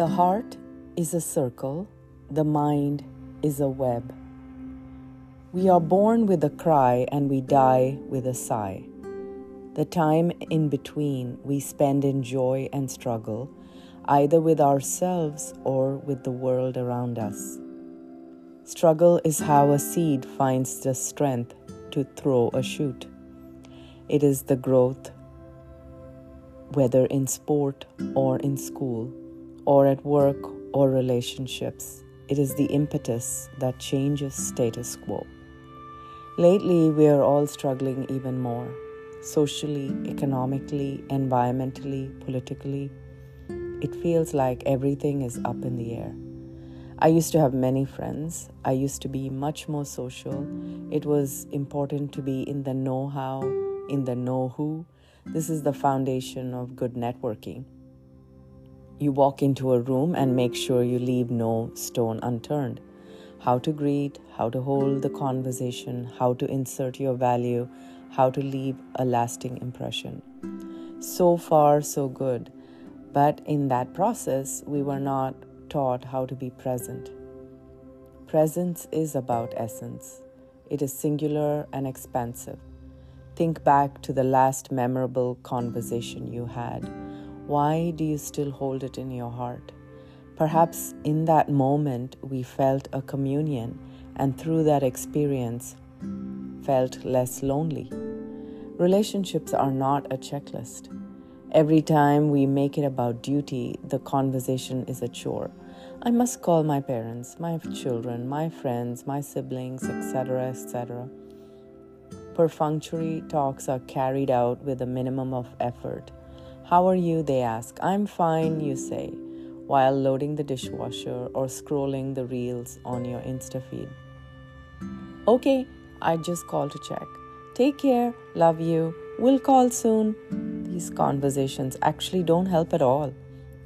The heart is a circle, the mind is a web. We are born with a cry and we die with a sigh. The time in between we spend in joy and struggle, either with ourselves or with the world around us. Struggle is how a seed finds the strength to throw a shoot. It is the growth, whether in sport or in school, or at work or relationships. It is the impetus that changes status quo. Lately, we are all struggling even more socially, economically, environmentally, politically. It feels like everything is up in the air. I used to have many friends. I used to be much more social. It was important to be in the know how, in the know who. This is the foundation of good networking. You walk into a room and make sure you leave no stone unturned. How to greet, how to hold the conversation, how to insert your value, how to leave a lasting impression. So far, so good. But in that process, we were not taught how to be present. Presence is about essence, it is singular and expansive. Think back to the last memorable conversation you had why do you still hold it in your heart? Perhaps in that moment we felt a communion, and through that experience, felt less lonely. Relationships are not a checklist. Every time we make it about duty, the conversation is a chore. I must call my parents, my children, my friends, my siblings, etc., etc. Perfunctory talks are carried out with a minimum of effort how are you? They ask. I'm fine, you say, while loading the dishwasher or scrolling the reels on your Insta feed. Okay, I just called to check. Take care, love you, we'll call soon. These conversations actually don't help at all.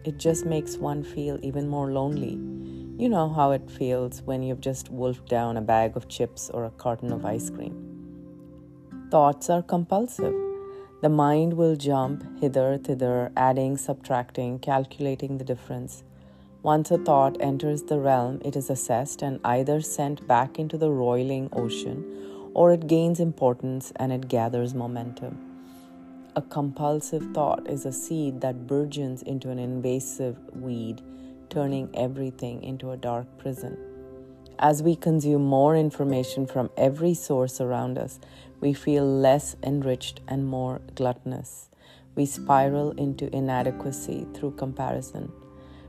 It just makes one feel even more lonely. You know how it feels when you've just wolfed down a bag of chips or a carton of ice cream. Thoughts are compulsive. The mind will jump hither, thither, adding, subtracting, calculating the difference. Once a thought enters the realm, it is assessed and either sent back into the roiling ocean or it gains importance and it gathers momentum. A compulsive thought is a seed that burgeons into an invasive weed, turning everything into a dark prison. As we consume more information from every source around us, we feel less enriched and more gluttonous. We spiral into inadequacy through comparison.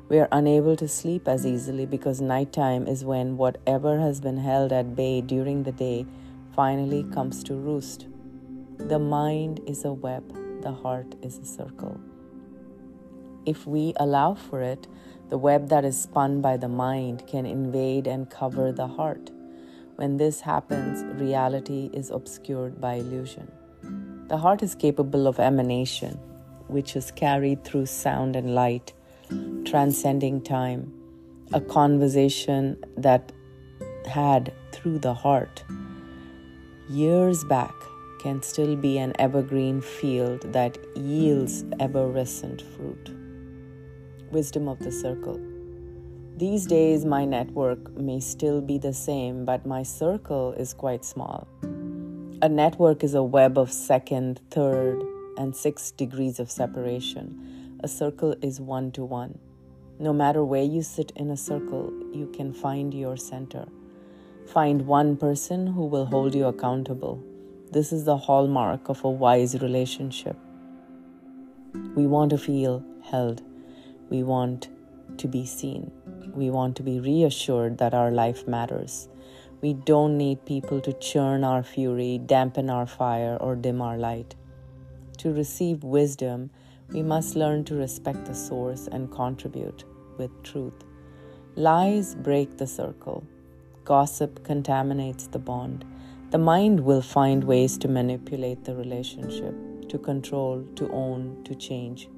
We are unable to sleep as easily because nighttime is when whatever has been held at bay during the day finally comes to roost. The mind is a web, the heart is a circle. If we allow for it, the web that is spun by the mind can invade and cover the heart. When this happens, reality is obscured by illusion. The heart is capable of emanation, which is carried through sound and light, transcending time. A conversation that had through the heart years back can still be an evergreen field that yields evanescent fruit. Wisdom of the Circle. These days, my network may still be the same, but my circle is quite small. A network is a web of second, third, and sixth degrees of separation. A circle is one to one. No matter where you sit in a circle, you can find your center. Find one person who will hold you accountable. This is the hallmark of a wise relationship. We want to feel held. We want to be seen. We want to be reassured that our life matters. We don't need people to churn our fury, dampen our fire, or dim our light. To receive wisdom, we must learn to respect the source and contribute with truth. Lies break the circle. Gossip contaminates the bond. The mind will find ways to manipulate the relationship, to control, to own, to change.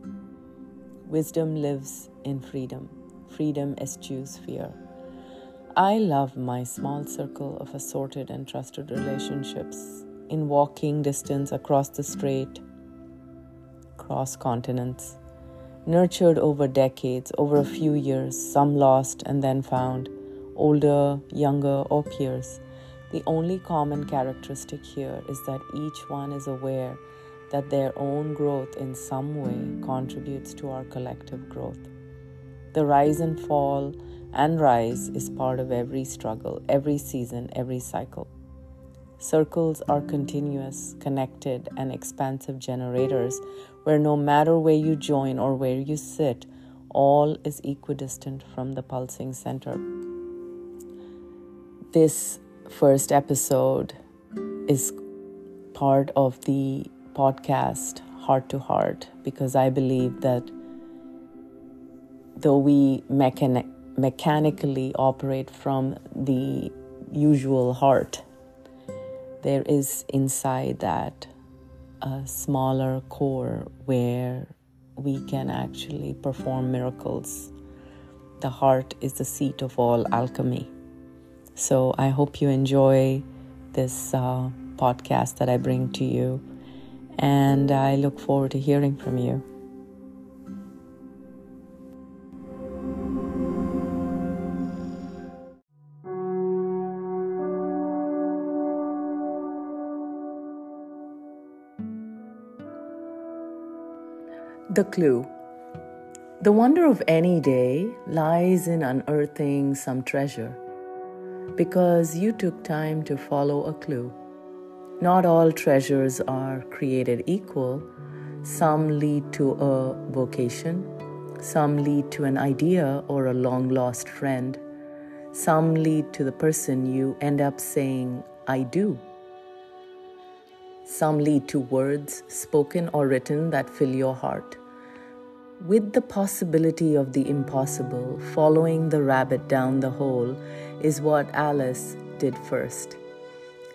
Wisdom lives in freedom freedom eschews fear. I love my small circle of assorted and trusted relationships in walking distance across the strait, cross continents, nurtured over decades, over a few years, some lost and then found, older, younger, or peers. The only common characteristic here is that each one is aware that their own growth in some way contributes to our collective growth. The rise and fall and rise is part of every struggle, every season, every cycle. Circles are continuous, connected, and expansive generators where no matter where you join or where you sit, all is equidistant from the pulsing center. This first episode is part of the podcast Heart to Heart because I believe that though we mechani- mechanically operate from the usual heart, there is inside that a smaller core where we can actually perform miracles. The heart is the seat of all alchemy. So I hope you enjoy this uh, podcast that I bring to you, and I look forward to hearing from you. The clue. The wonder of any day lies in unearthing some treasure because you took time to follow a clue. Not all treasures are created equal. Some lead to a vocation, some lead to an idea or a long lost friend, some lead to the person you end up saying, I do. Some lead to words, spoken or written, that fill your heart. With the possibility of the impossible, following the rabbit down the hole is what Alice did first.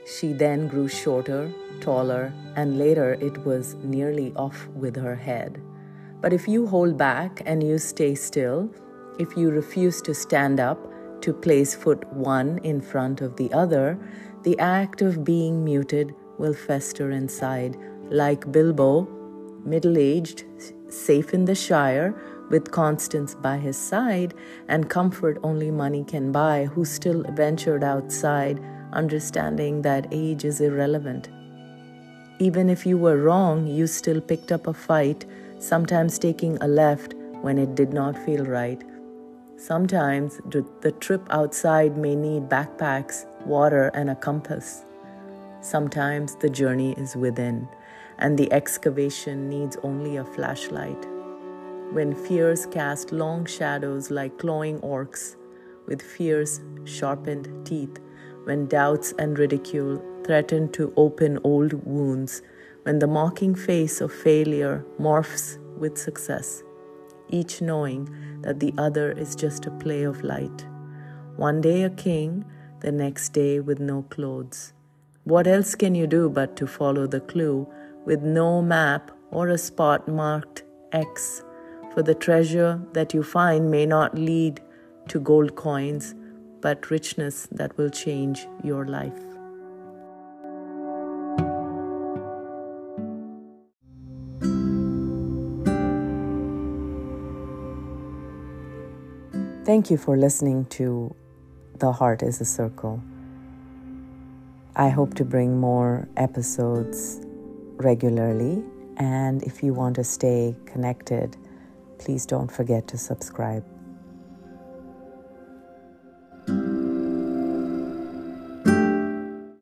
She then grew shorter, taller, and later it was nearly off with her head. But if you hold back and you stay still, if you refuse to stand up to place foot one in front of the other, the act of being muted will fester inside, like Bilbo, middle aged, safe in the Shire, with Constance by his side, and comfort only money can buy, who still ventured outside, understanding that age is irrelevant. Even if you were wrong, you still picked up a fight, sometimes taking a left when it did not feel right. Sometimes the trip outside may need backpacks, water, and a compass. Sometimes the journey is within, and the excavation needs only a flashlight. When fears cast long shadows like clawing orcs with fierce, sharpened teeth, when doubts and ridicule threaten to open old wounds, when the mocking face of failure morphs with success, each knowing that the other is just a play of light. One day a king, the next day with no clothes what else can you do but to follow the clue with no map or a spot marked X? For the treasure that you find may not lead to gold coins, but richness that will change your life. Thank you for listening to The Heart is a Circle. I hope to bring more episodes regularly. And if you want to stay connected, please don't forget to subscribe.